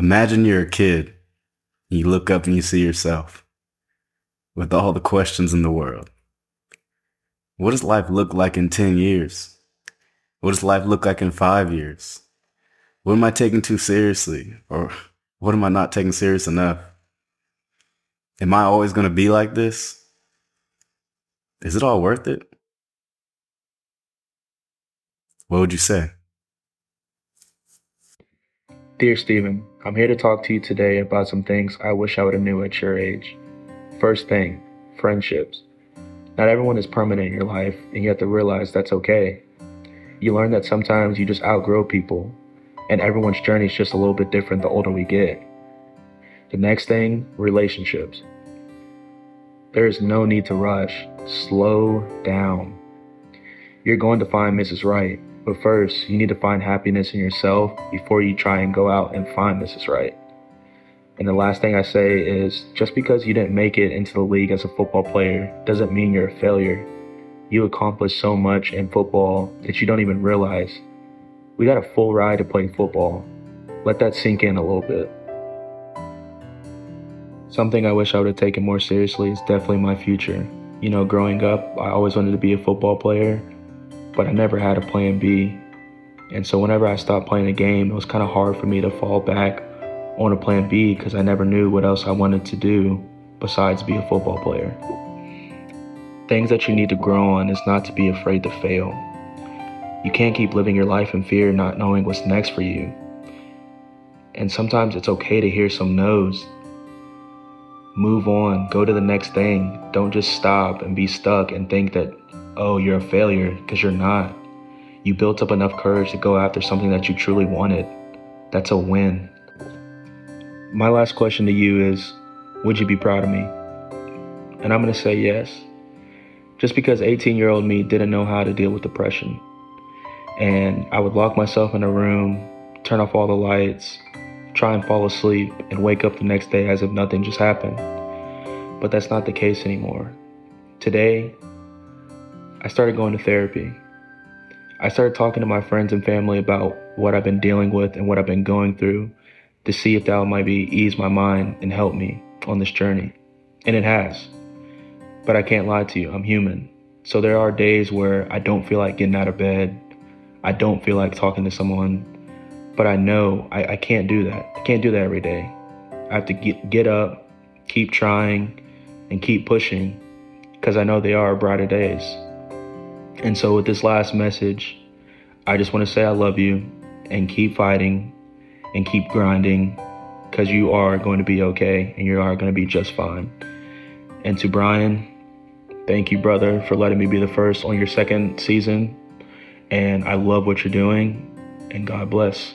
Imagine you're a kid. You look up and you see yourself with all the questions in the world. What does life look like in 10 years? What does life look like in five years? What am I taking too seriously? Or what am I not taking serious enough? Am I always going to be like this? Is it all worth it? What would you say? Dear Stephen, I'm here to talk to you today about some things I wish I would have knew at your age. First thing, friendships. Not everyone is permanent in your life, and you have to realize that's okay. You learn that sometimes you just outgrow people, and everyone's journey is just a little bit different the older we get. The next thing, relationships. There is no need to rush. Slow down. You're going to find Mrs. Right, but first, you need to find happiness in yourself before you try and go out and find Mrs. Right. And the last thing I say is just because you didn't make it into the league as a football player doesn't mean you're a failure. You accomplished so much in football that you don't even realize. We got a full ride to play football. Let that sink in a little bit. Something I wish I would have taken more seriously is definitely my future. You know, growing up, I always wanted to be a football player, but I never had a plan B. And so whenever I stopped playing a game, it was kind of hard for me to fall back on a plan B because I never knew what else I wanted to do besides be a football player. Things that you need to grow on is not to be afraid to fail. You can't keep living your life in fear, not knowing what's next for you. And sometimes it's okay to hear some no's. Move on, go to the next thing. Don't just stop and be stuck and think that, oh, you're a failure, because you're not. You built up enough courage to go after something that you truly wanted. That's a win. My last question to you is Would you be proud of me? And I'm going to say yes. Just because 18 year old me didn't know how to deal with depression. And I would lock myself in a room, turn off all the lights, try and fall asleep, and wake up the next day as if nothing just happened. But that's not the case anymore. Today, I started going to therapy. I started talking to my friends and family about what I've been dealing with and what I've been going through to see if that might be ease my mind and help me on this journey. And it has. But I can't lie to you, I'm human. So there are days where I don't feel like getting out of bed. I don't feel like talking to someone. But I know I, I can't do that. I can't do that every day. I have to get, get up, keep trying, and keep pushing because I know they are brighter days. And so, with this last message, I just want to say I love you and keep fighting and keep grinding because you are going to be okay and you are going to be just fine. And to Brian, thank you, brother, for letting me be the first on your second season. And I love what you're doing, and God bless.